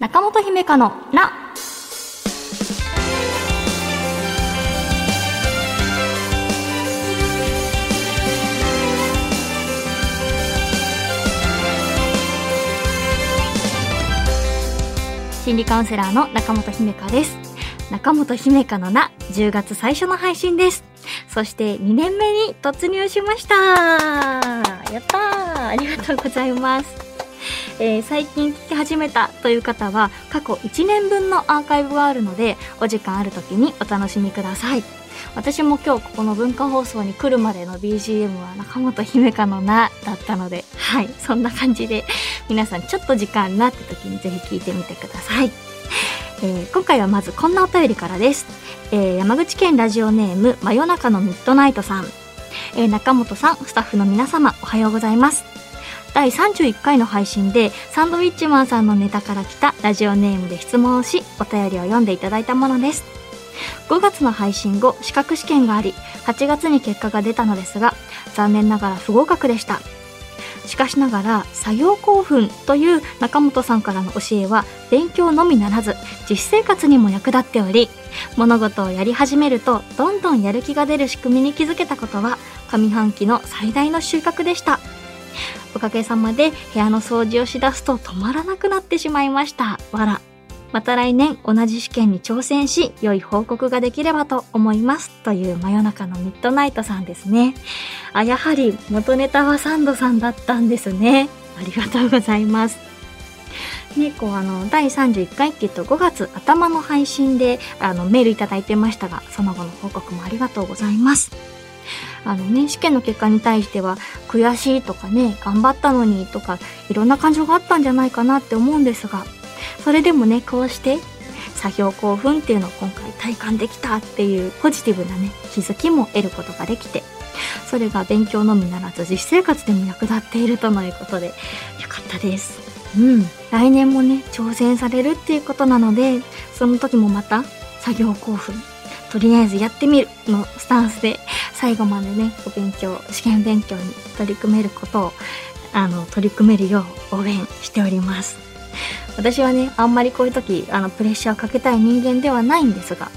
中本姫香のな。心理カウンセラーの中本姫香です。中本姫香のな、10月最初の配信です。そして2年目に突入しましたやったーありがとうございます。えー最近聞き始めたという方は過去1年分のアーカイブがあるのでお時間ある時にお楽しみください。私も今日ここの文化放送に来るまでの BGM は中本姫香のなだったのではいそんな感じで皆さんちょっと時間なって時にぜひ聞いてみてください、えー今回はまずこんなお便りからです、えー山口県ラジオネーム真夜中のミッドナイトさん、えー中本さんスタッフの皆様おはようございます。第31回の配信でサンドウィッチマンさんのネタから来たラジオネームで質問をしお便りを読んでいただいたものです。5月の配信後資格試験があり8月に結果が出たのですが残念ながら不合格でした。しかしながら作業興奮という中本さんからの教えは勉強のみならず実生活にも役立っており物事をやり始めるとどんどんやる気が出る仕組みに気づけたことは上半期の最大の収穫でした。おかげさまで部屋の掃除をしだすと止まらなくなってしまいました。わら。また来年同じ試験に挑戦し、良い報告ができればと思います。という真夜中のミッドナイトさんですね。あ、やはり元ネタはサンドさんだったんですね。ありがとうございます。ね、こうあの、第31回っていうと5月頭の配信であのメールいただいてましたが、その後の報告もありがとうございます。あのね、試験の結果に対しては悔しいとかね、頑張ったのにとか、いろんな感情があったんじゃないかなって思うんですが、それでもね、こうして作業興奮っていうのを今回体感できたっていうポジティブなね、気づきも得ることができて、それが勉強のみならず実生活でも役立っているとのいうことで、よかったです。うん。来年もね、挑戦されるっていうことなので、その時もまた作業興奮、とりあえずやってみるのスタンスで最後までね、お勉強、試験勉強に取り組めることを、あの、取り組めるよう応援しております。私はね、あんまりこういう時、あの、プレッシャーをかけたい人間ではないんですが、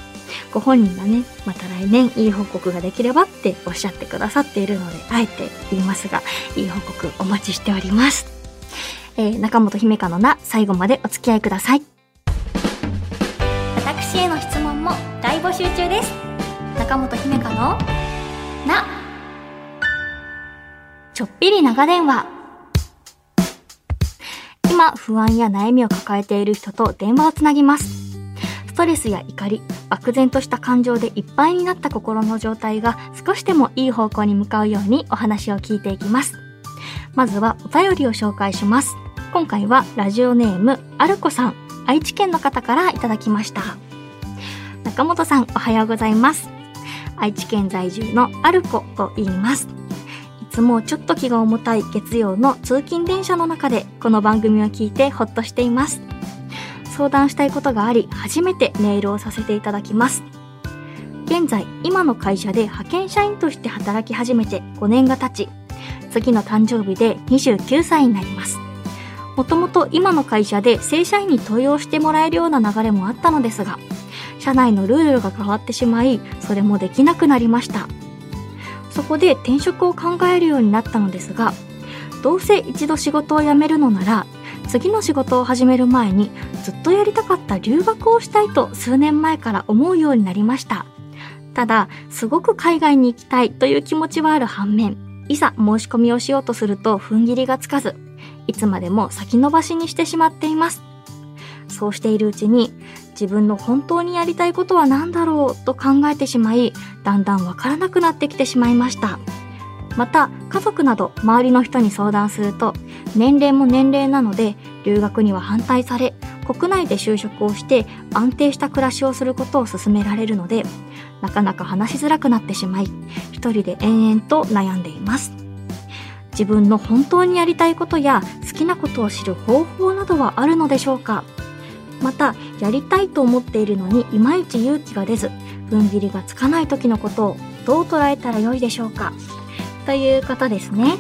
ご本人がね、また来年いい報告ができればっておっしゃってくださっているので、あえて言いますが、いい報告お待ちしております。えー中本姫香のな、最後までお付き合いください。私への質問も大募集中です。中本姫香のな。ちょっぴり長電話。今、不安や悩みを抱えている人と電話をつなぎます。ストレスや怒り、漠然とした感情でいっぱいになった心の状態が少しでもいい方向に向かうようにお話を聞いていきます。まずはお便りを紹介します。今回はラジオネーム、アルコさん、愛知県の方からいただきました。中本さん、おはようございます。愛知県在住のアルコと言います。いつもちょっと気が重たい月曜の通勤電車の中でこの番組を聞いてほっとしています。相談したいことがあり、初めてメールをさせていただきます。現在、今の会社で派遣社員として働き始めて5年が経ち、次の誕生日で29歳になります。もともと今の会社で正社員に登用してもらえるような流れもあったのですが、社内のルールが変わってしまい、それもできなくなりました。そこで転職を考えるようになったのですが、どうせ一度仕事を辞めるのなら、次の仕事を始める前にずっとやりたかった留学をしたいと数年前から思うようになりました。ただ、すごく海外に行きたいという気持ちはある反面、いざ申し込みをしようとすると踏ん切りがつかず、いつまでも先延ばしにしてしまっています。そうしているうちに、自分の本当にやりたいことは何だろうと考えてしまい、だんだんわからなくなってきてしまいました。また、家族など周りの人に相談すると、年齢も年齢なので、留学には反対され、国内で就職をして安定した暮らしをすることを勧められるので、なかなか話しづらくなってしまい、一人で延々と悩んでいます。自分の本当にやりたいことや好きなことを知る方法などはあるのでしょうか？また、やりたいと思っているのにいまいち勇気が出ず、踏ん切りがつかない時のことをどう捉えたらよいでしょうかということですね。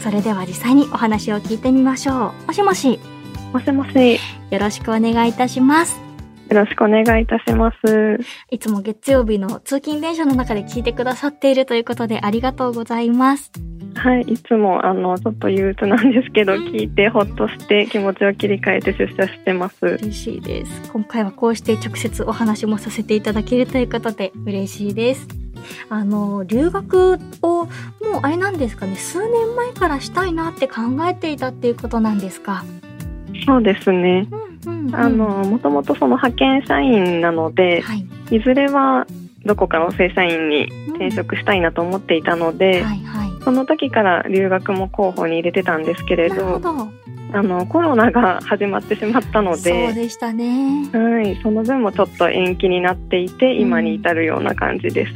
それでは実際にお話を聞いてみましょう。もしもし。もしもし。よろしくお願いいたします。よろしくお願いいたします。いつも月曜日の通勤電車の中で聞いてくださっているということでありがとうございます。はい、いつもあのちょっと憂鬱なんですけど、うん聞いてほっとして気持ちを切り替えて出社してます。嬉しいです。今回はこうして直接お話もさせていただけるということで嬉しいです。あの、留学をもうあれなんですかね、数年前からしたいなって考えていたっていうことなんですか？そうですね。うんうん、うん。あの、もともとその派遣社員なので、はい。いずれはどこかの正社員に転職したいなと思っていたので、はいはい。その時から留学も候補に入れてたんですけれど、ど。あのコロナが始まってしまったのそうで、でしたね。はい、その分もちょっと延期になっていて、今に至るような感じです。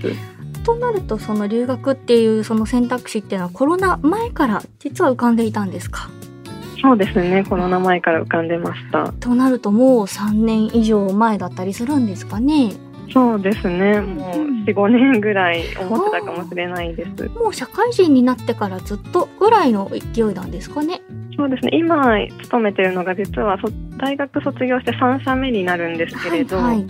となるとその留学っていうその選択肢っていうのはコロナ前から実は浮かんでいたんですか？そうですね、コロナ前から浮かんでました。となるともう3年以上前だったりするんですかね？そうですね、もううん4、5年ぐらい思ってたかもしれないです。もう社会人になってからずっとぐらいの勢いなんですかね。そうですね、今勤めてるのが実はそ大学卒業して3社目になるんですけれど、はいはい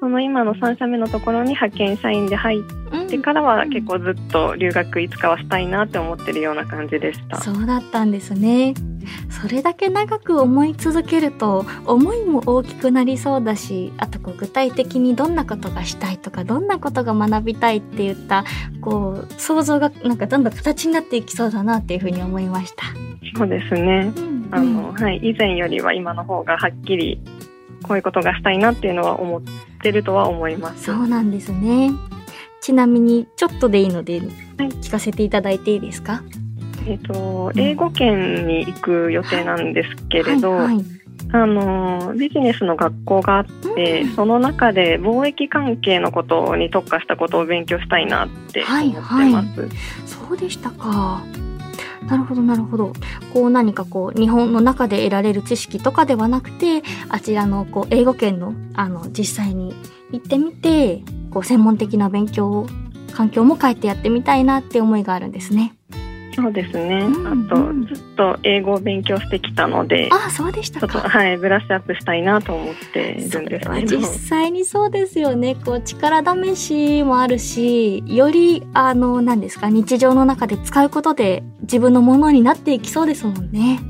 その今の3社目のところに派遣社員で入っうんてからは結構ずっと留学いつかはしたいなって思ってるような感じでした。そうだったんですねそれだけ長く思い続けると思いも大きくなりそうだしあとこう具体的にどんなことがしたいとかどんなことが学びたいって言ったこう想像がなんかどんどん形になっていきそうだなっていうふうに思いました。そうですね。うんあの、はい、以前よりは今の方がはっきりこういうことがしたいなっていうのは思ってるとは思います。そうなんですね。ちなみにちょっとでいいので、はい聞かせていただいていいですか？えっ、と英語圏に行く予定なんですけれど、はいはいあのビジネスの学校があって、うんその中で貿易関係のことに特化したことを勉強したいなって思ってます。そうでしたか。なるほどなるほど。こう何かこう日本の中で得られる知識とかではなくて、あちらのこう英語圏のあの実際に行ってみて、こう専門的な勉強を環境も変えてやってみたいなって思いがあるんですね。そうですね。うんあとずっと英語を勉強してきたので、ああ、そうでしたか。はいブラッシュアップしたいなと思っていそるんですけど実。際にそうですよね。こう力試しもあるし、よりあの何ですか日常の中で使うことで自分のものになっていきそうですもんね。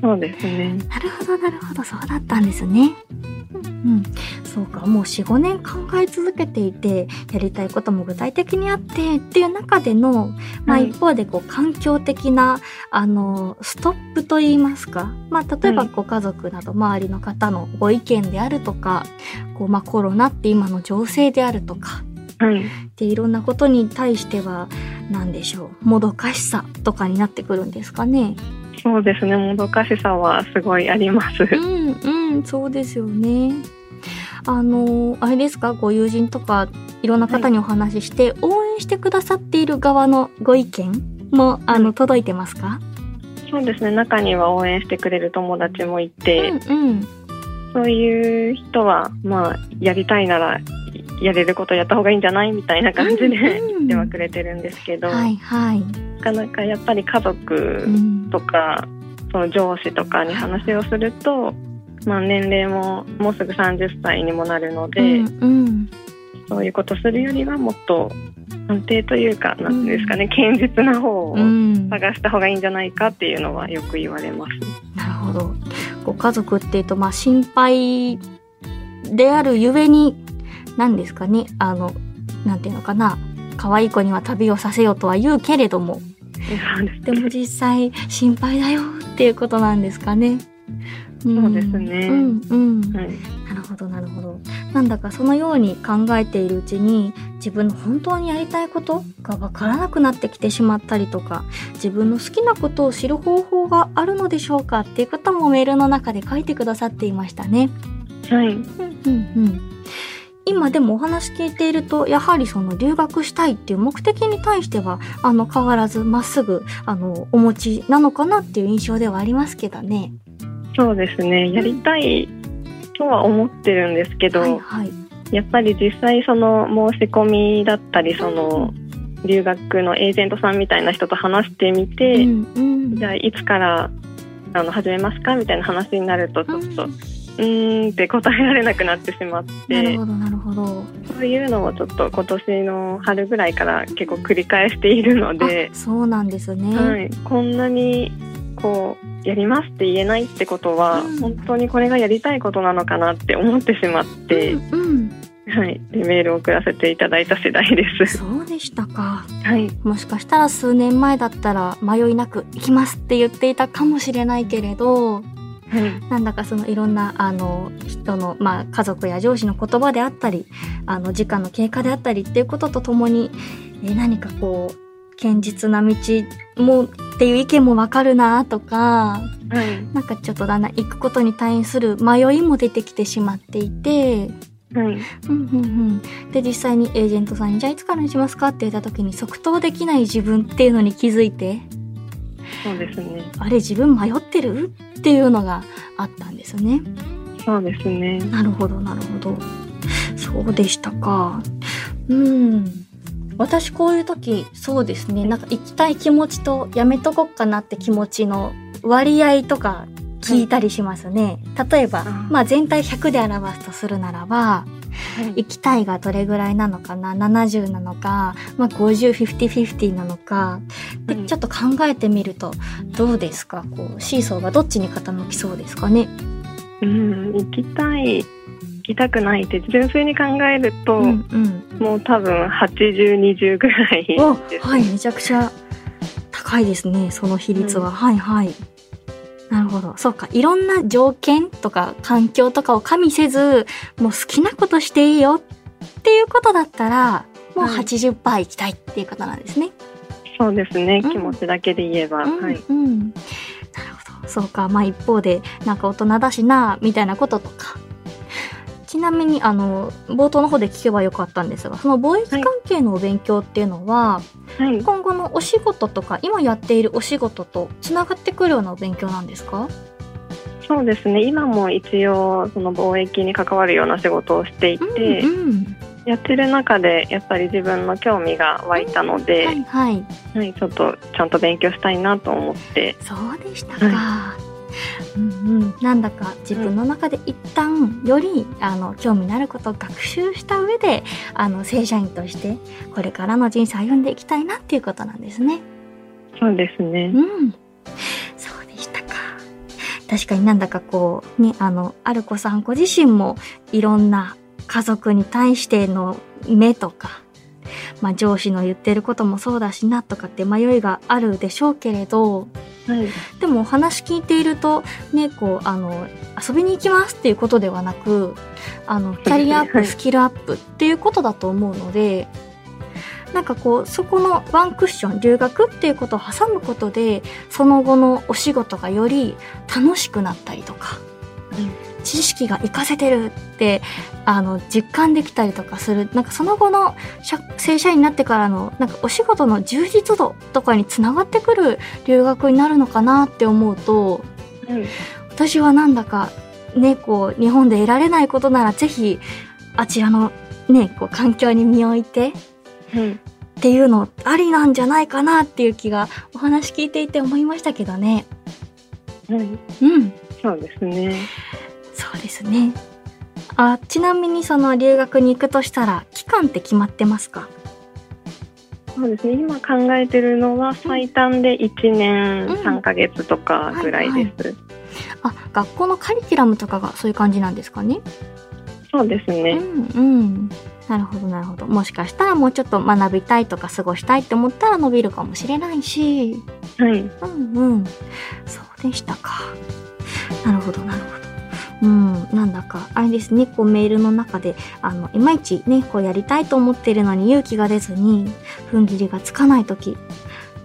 そうですね。なるほどなるほどそうだったんですね。うんうん、そうかもう45年考え続けていてやりたいことも具体的にあってっていう中での、まあ、はい一方でこう環境的なあのストップといいますか、まあ、例えばはいご家族など周りの方のご意見であるとかこう、まあ、コロナって今の情勢であるとかはい。でいろんなことに対しては何でしょうもどかしさとかになってくるんですかね。そうですね。もどかしさはすごいあります。うんうんそうですよね。あのあれですか？ご友人とかいろんな方にお話しして、応援してくださっている側のご意見もあの、うん届いてますか？そうですね。中には応援してくれる友達もいて、うんうんそういう人は、まあ、やりたいなら、やれることやった方がいいんじゃない？みたいな感じでうん言ってはくれてるんですけど、はいはい。なかなかやっぱり家う族んとか、その上司とかに話をすると、まあ、年齢ももうすぐ30歳にもなるので、うんうんそういうことするよりはもっと安定というか、なんていうんですかね、堅実な方をうん、な探した方がいいんじゃないかっていうのはよく言われます。るほど。ご家族っていうとまあ心配であるゆえに何ですかねあのなんていうのかな可愛い子には旅をさせようとは言うけれどもでも実際心配だよっていうことなんですかね。んそうですねうんうん。はいなるほどなるほど。なんだかそのように考えているうちに自分の本当にやりたいことがわからなくなってきてしまったりとか自分の好きなことを知る方法があるのでしょうかっていうこともメールの中で書いてくださっていましたね。はい。うんうんうん。今でもお話聞いているとやはりその留学したいっていう目的に対してはあの変わらずまっすぐあのお持ちなのかなっていう印象ではありますけどね。そうですね。やりたいとは思ってるんですけど、はいはい。やっぱり実際その申し込みだったり、その留学のエージェントさんみたいな人と話してみて、うんうんじゃあいつからあの始めますかみたいな話になるとちょっと、うーんって答えられなくなってしまっなてるほど、なるほど。そういうのをちょっと今年の春ぐらいから結構繰り返しているのであ、そうなんですね。はい、こんなにこうやりますって言えないってことは、うん本当にこれがやりたいことなのかなって思ってしまって、うん、うん。はい、でメールを送らせていただいた次第です。そうでしたか。はい、もしかしたら数年前だったら迷いなく行きますって言っていたかもしれないけれど、はい、なんだかそのいろんなあの人の、まあ、家族や上司の言葉であったりあの時間の経過であったりっていうこととともにえ何かこう堅実な道もっていう意見もわかるなとかはい、なんかちょっとだんだん行くことに対する迷いも出てきてしまっていて、はい、うんうんうん、で実際にエージェントさんに「じゃあいつからにしますか?」って言った時に即答できない自分っていうのに気づいてそうですね。あれ自分迷ってる？っていうのがあったんですね。そうですね。なるほど、なるほど。そうでしたか。うん。私こういう時、そうですね。なんか行きたい気持ちとやめとこっかなって気持ちの割合とか聞いたりしますね。例えば、あまあ全体100で表すとするならば、はい、行きたいがどれぐらいなのかな ?70 なのか、まあ50、50、50なのか。で、はいちょっと考えてみると、どうですか？こう、シーソーがどっちに傾きそうですかね？うん、行きたい、行きたくないって純粋に考えると、うんうん。もう多分80、20ぐらい。はい、めちゃくちゃ高いですね、その比率は。うんはいはい。なるほど。そうか。いろんな条件とか環境とかを加味せず、もう好きなことしていいよっていうことだったら、もうはい80%行きたいっていうことなんですね。そうですね、うん気持ちだけで言えば、うん、はい。うん。なるほど。そうか。まあ一方で、なんか大人だしな、みたいなこととか。ちなみに、あの、冒頭の方で聞けばよかったんですが、その貿易関係のお勉強っていうのは、はい、今後のお仕事とか今やっているお仕事とつながってくるようなお勉強なんですか？そうですね、今も一応、その貿易に関わるような仕事をしていて、うんうん、やってる中で、やっぱり自分の興味が湧いたので、はいはいはい、ちょっとちゃんと勉強したいなと思って、そうでしたか、うんうん、なんだか自分の中で一旦よりあの興味のあることを学習した上であの正社員としてこれからの人生歩んでいきたいなっていうことなんですね。そうですね。うん。そうでしたか。確かになんだかこう、ね、あの、アルコさんご自身もいろんな家族に対しての目とか、まあ上司の言ってることもそうだしなとかって迷いがあるでしょうけれど、はい、でもお話聞いていると、ね、こう、あの、遊びに行きますっていうことではなく、あの、キャリアアップ、はいスキルアップっていうことだと思うので、なんかこう、そこのワンクッション、留学っていうことを挟むことで、その後のお仕事がより楽しくなったりとか、知識が活かせてるって、あの、実感できたりとかする、なんかその後の社正社員になってからの、なんかお仕事の充実度とかにつながってくる留学になるのかなって思うと、はい、私はなんだか、ね、こう、日本で得られないことならぜひ、あちらのね、こう、環境に身を置いて、はい、っていうのありなんじゃないかなっていう気がお話聞いていて思いましたけどね。はい、うん。そうですね。そうですね。あ、ちなみにその留学に行くとしたら、期間って決まってますか？そうですね。今考えてるのは最短で1年うん3ヶ月とかぐらいです。あ、学校のカリキュラムとかがそういう感じなんですかね？そうですね。うんうん。なるほど、なるほど。もしかしたらもうちょっと学びたいとか過ごしたいって思ったら伸びるかもしれないし。はい、うんうん。そうでしたか。なるほど、なるほど。うん、なんだか、あれですね、こうメールの中で、あの、いまいちね、こうやりたいと思っているのに勇気が出ずに、踏ん切りがつかない時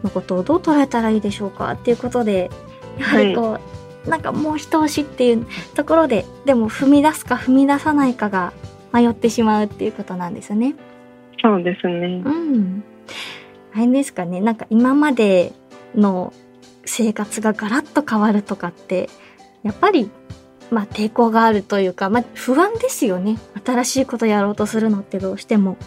のことをどう捉えたらいいでしょうかっていうことで、やはりこう、なんかもう一押しっていうところで、でも踏み出すか踏み出さないかが迷ってしまうっていうことなんですね。そうですね。うん。あれですかね、なんか今までの生活がガラッと変わるとかって、やっぱり、まあ抵抗があるというか、まあ不安ですよね。新しいことやろうとするのってどうしても。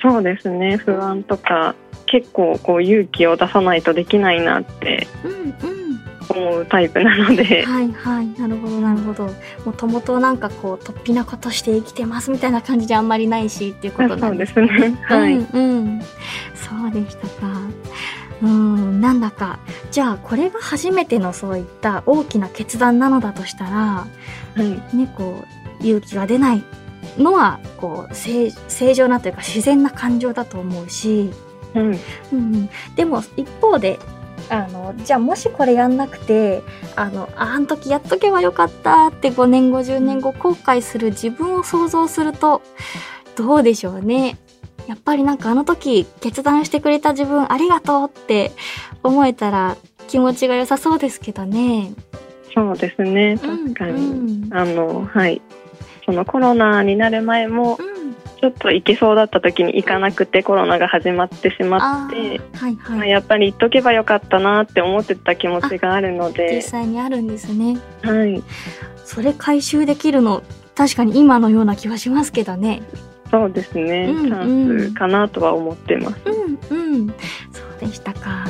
そうですね。不安とか結構こう勇気を出さないとできないなってうんうん。思うタイプなので、はいはいなるほどなるほどもともとなんかこう突飛なことして生きてますみたいな感じじゃあんまりないしっていうことなそうんでですすね。はい。うん、うん、そうでしたかうんなんだかじゃあこれが初めてのそういった大きな決断なのだとしたらはい。ねこう勇気が出ないのはこう正正常なというか自然な感情だと思うし、うん。うんうん、でも一方であのじゃあもしこれやんなくてあのああん時やっとけばよかったって5年後10年後後悔する自分を想像するとどうでしょうねやっぱりなんかあの時決断してくれた自分ありがとうって思えたら気持ちが良さそうですけどね。そうですね。確かに。うんうんあの、はい。そのコロナになる前も、うんちょっと行けそうだった時に行かなくてコロナが始まってしまあって、ーはいまあはい。やっぱり行っとけばよかったなって思ってた気持ちがあるの実で、際にあるんですね。はい。それ回収できるの確かに今のような気はしますけどね。そうですね。うんチャンスかなとは思ってます。うんうん。そうでしたか。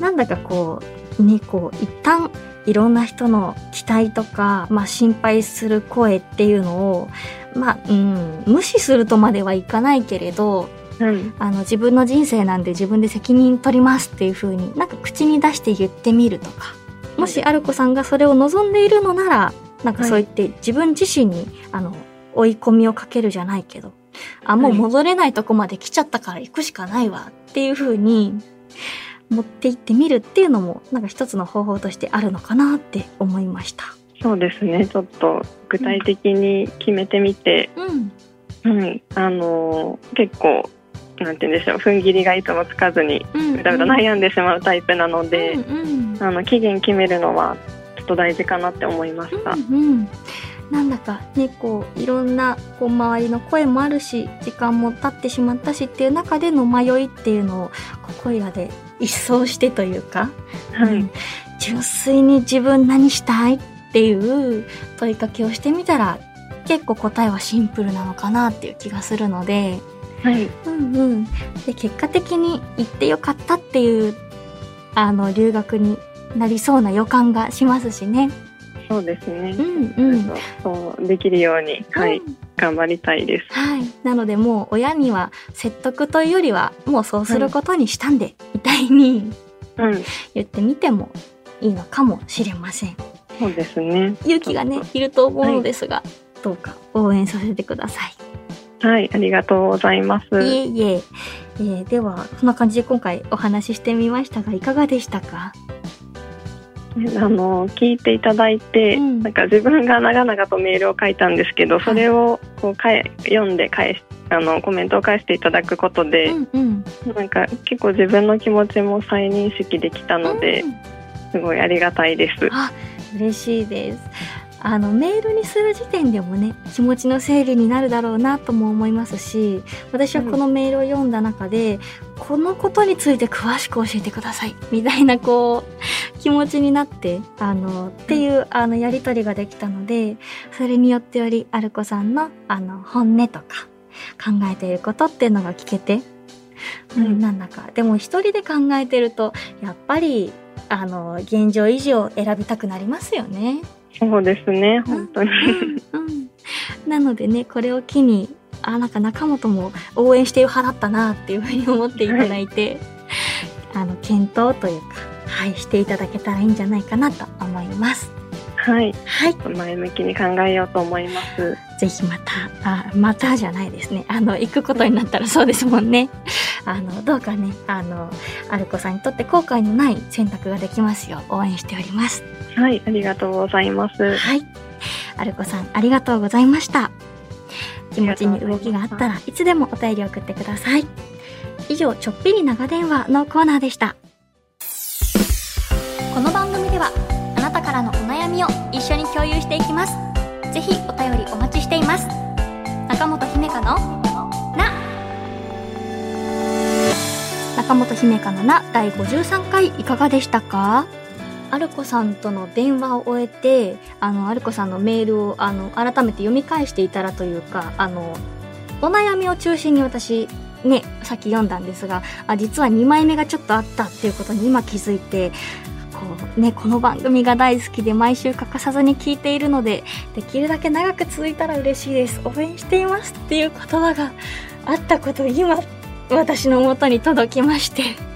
なんだかこう、ね、こう、一旦いろんな人の期待とか、まあ心配する声っていうのを、まあ、うん、無視するとまではいかないけれど、はい。あの自分の人生なんで自分で責任取りますっていう風になんか口に出して言ってみるとかもしアルコさんがそれを望んでいるのならなんかそう言って自分自身にあの追い込みをかけるじゃないけどあもう戻れないとこまで来ちゃったから行くしかないわっていう風に持って行ってみるっていうのもなんか一つの方法としてあるのかなって思いました。そうですね。ちょっと具体的に決めてみて、うん、はい。あのー結構、なんて言うんでしょう。踏ん切りがいつもつかずに、うん、うだうだ悩んでしまうタイプなので、うんうんあの期限決めるのはちょっと大事かなって思いました。うんうん、なんだかねこういろんなこう周りの声もあるし時間も経ってしまったしっていう中での迷いっていうのをここいらで一掃してというか、はい。うん純粋に自分何したいっていう問いかけをしてみたら結構答えはシンプルなのかなっていう気がするので、はい。うんうん、で結果的に行ってよかったっていうあの留学になりそうな予感がしますしね。そうですね。うんうんそうできるように、はい、うん頑張りたいです。はい。なのでもう親には説得というよりはもうそうすることにしたんで、みたいにうん、言ってみてもいいのかもしれません。そうですね。勇気がね、いると思うのですが、どうか応援させてください。はい、ありがとうございます。いえいええーでは、そんな感じで今回お話ししてみましたが、いかがでしたか？あの聞いていただいて、うんなんか自分が長々とメールを書いたんですけど、それをこうかえ読んで返しあのコメントを返していただくことで、うんうん。なんか結構自分の気持ちも再認識できたので、うんすごいありがたいです。あ、嬉しいです。あの、メールにする時点でもね、気持ちの整理になるだろうなとも思いますし、私はこのメールを読んだ中で、このことについて詳しく教えてください、みたいなこう、気持ちになって、あの、っていう、あの、やりとりができたので、それによってより、アルコさんの、あの、本音とか、考えていることっていうのが聞けて、うん、うんなんだか。でも一人で考えてると、やっぱり、あの、現状維持を選びたくなりますよね。そうですね、本当に。うんうんなのでね、これを機に、あ、なんか中本も応援してる派だったなっていうふうに思っていただいて、あの、検討というか、はい、していただけたらいいんじゃないかなと思います。はい、はい。前向きに考えようと思います。ぜひまた、あ、またじゃないですね。あの、行くことになったらそうですもんね。あの、どうかね、あの、アルコさんにとって後悔のない選択ができますよう応援しております。はい、ありがとうございます。はい。アルコさん、ありがとうございました。気持ちに動きがあったらいつでもお便り送ってください。以上、ちょっぴり長電話のコーナーでした。この番組では、あなたからのお悩みを一緒に共有していきます。ぜひお便りお待ちしています。中本姫香のな中本姫香のな第53回いかがでしたか？アルコさんとの電話を終えて、あの、アルコさんのメールを、あの、改めて読み返していたらというか、あの、お悩みを中心に私、ね、さっき読んだんですが、あ、実は2枚目がちょっとあったっていうことに今気づいて、こうね、この番組が大好きで毎週欠かさずに聞いているので、できるだけ長く続いたら嬉しいです。応援していますっていう言葉があったこと今、私の元に届きまして、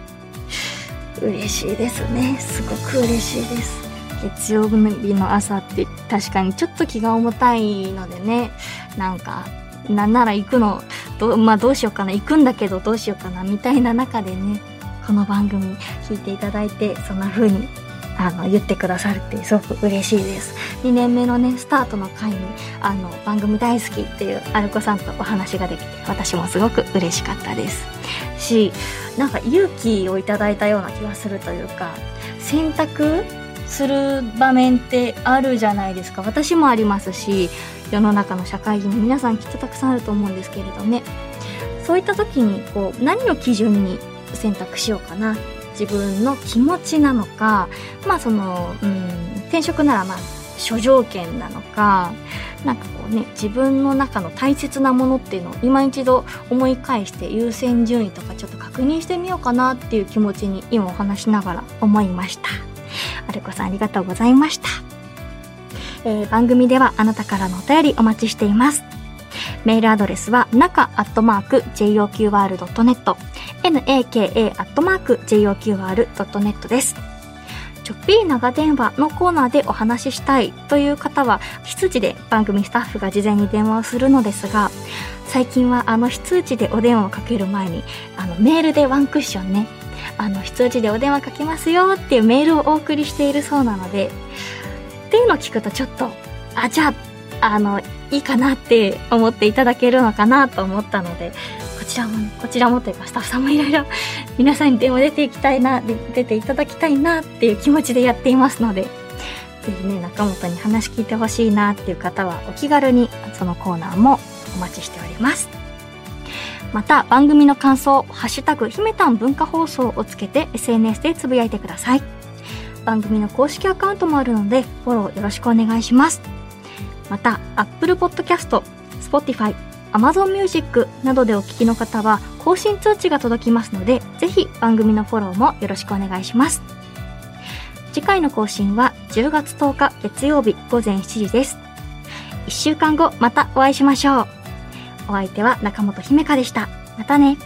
嬉しいですね。すごく嬉しいです。月曜日の朝って確かにちょっと気が重たいのでね、なんか、なんなら行くの、ど,、まあ、どうしようかな、行くんだけどどうしようかな、みたいな中でね、この番組聞いていただいて、そんな風にあの、言ってくださるってすごく嬉しいです。2年目のね、スタートの回に、あの、番組大好きっていうアルコさんとお話ができて、私もすごく嬉しかったです。し、なんか勇気をいただいたような気がするというか、選択する場面ってあるじゃないですか。私もありますし、世の中の社会人の皆さんきっとたくさんあると思うんですけれどね。そういった時に、こう、何を基準に選択しようかな自分の気持ちなのか、まあその、うん、転職ならまあ、諸条件なのか、なんかこうね、自分の中の大切なものっていうのを今一度思い返して優先順位とかちょっと確認してみようかなっていう気持ちに今お話しながら思いました。アルコさんありがとうございました。えー、番組ではあなたからのお便りお待ちしています。メールアドレスは、中アットマーク JOQR.net、naka アットマーク JOQR.net です。ちょっぴー長電話のコーナーでお話ししたいという方は、羊で番組スタッフが事前に電話をするのですが、最近はあの非通知でお電話をかける前に、あのメールでワンクッションね、あの非通知でお電話かけますよっていうメールをお送りしているそうなので、っていうのを聞くとちょっと、あ、じゃあ、あの、いいかなって思っていただけるのかなと思ったので、こちらも、こちらもというかスタッフさんもいろいろ皆さんに電話出ていきたいな、出ていただきたいなっていう気持ちでやっていますので、ぜひね、中本に話聞いてほしいなっていう方はお気軽にそのコーナーもお待ちしております。また番組の感想、ハッシュタグ、ひめたん文化放送をつけて SNS でつぶやいてください。番組の公式アカウントもあるので、フォローよろしくお願いします。また Apple Podcast、Spotify、Amazon Music などでお聞きの方は更新通知が届きますので、ぜひ番組のフォローもよろしくお願いします。次回の更新は10月10日月曜日午前7時です。1週間後またお会いしましょう。お相手は中本姫香でした。またね。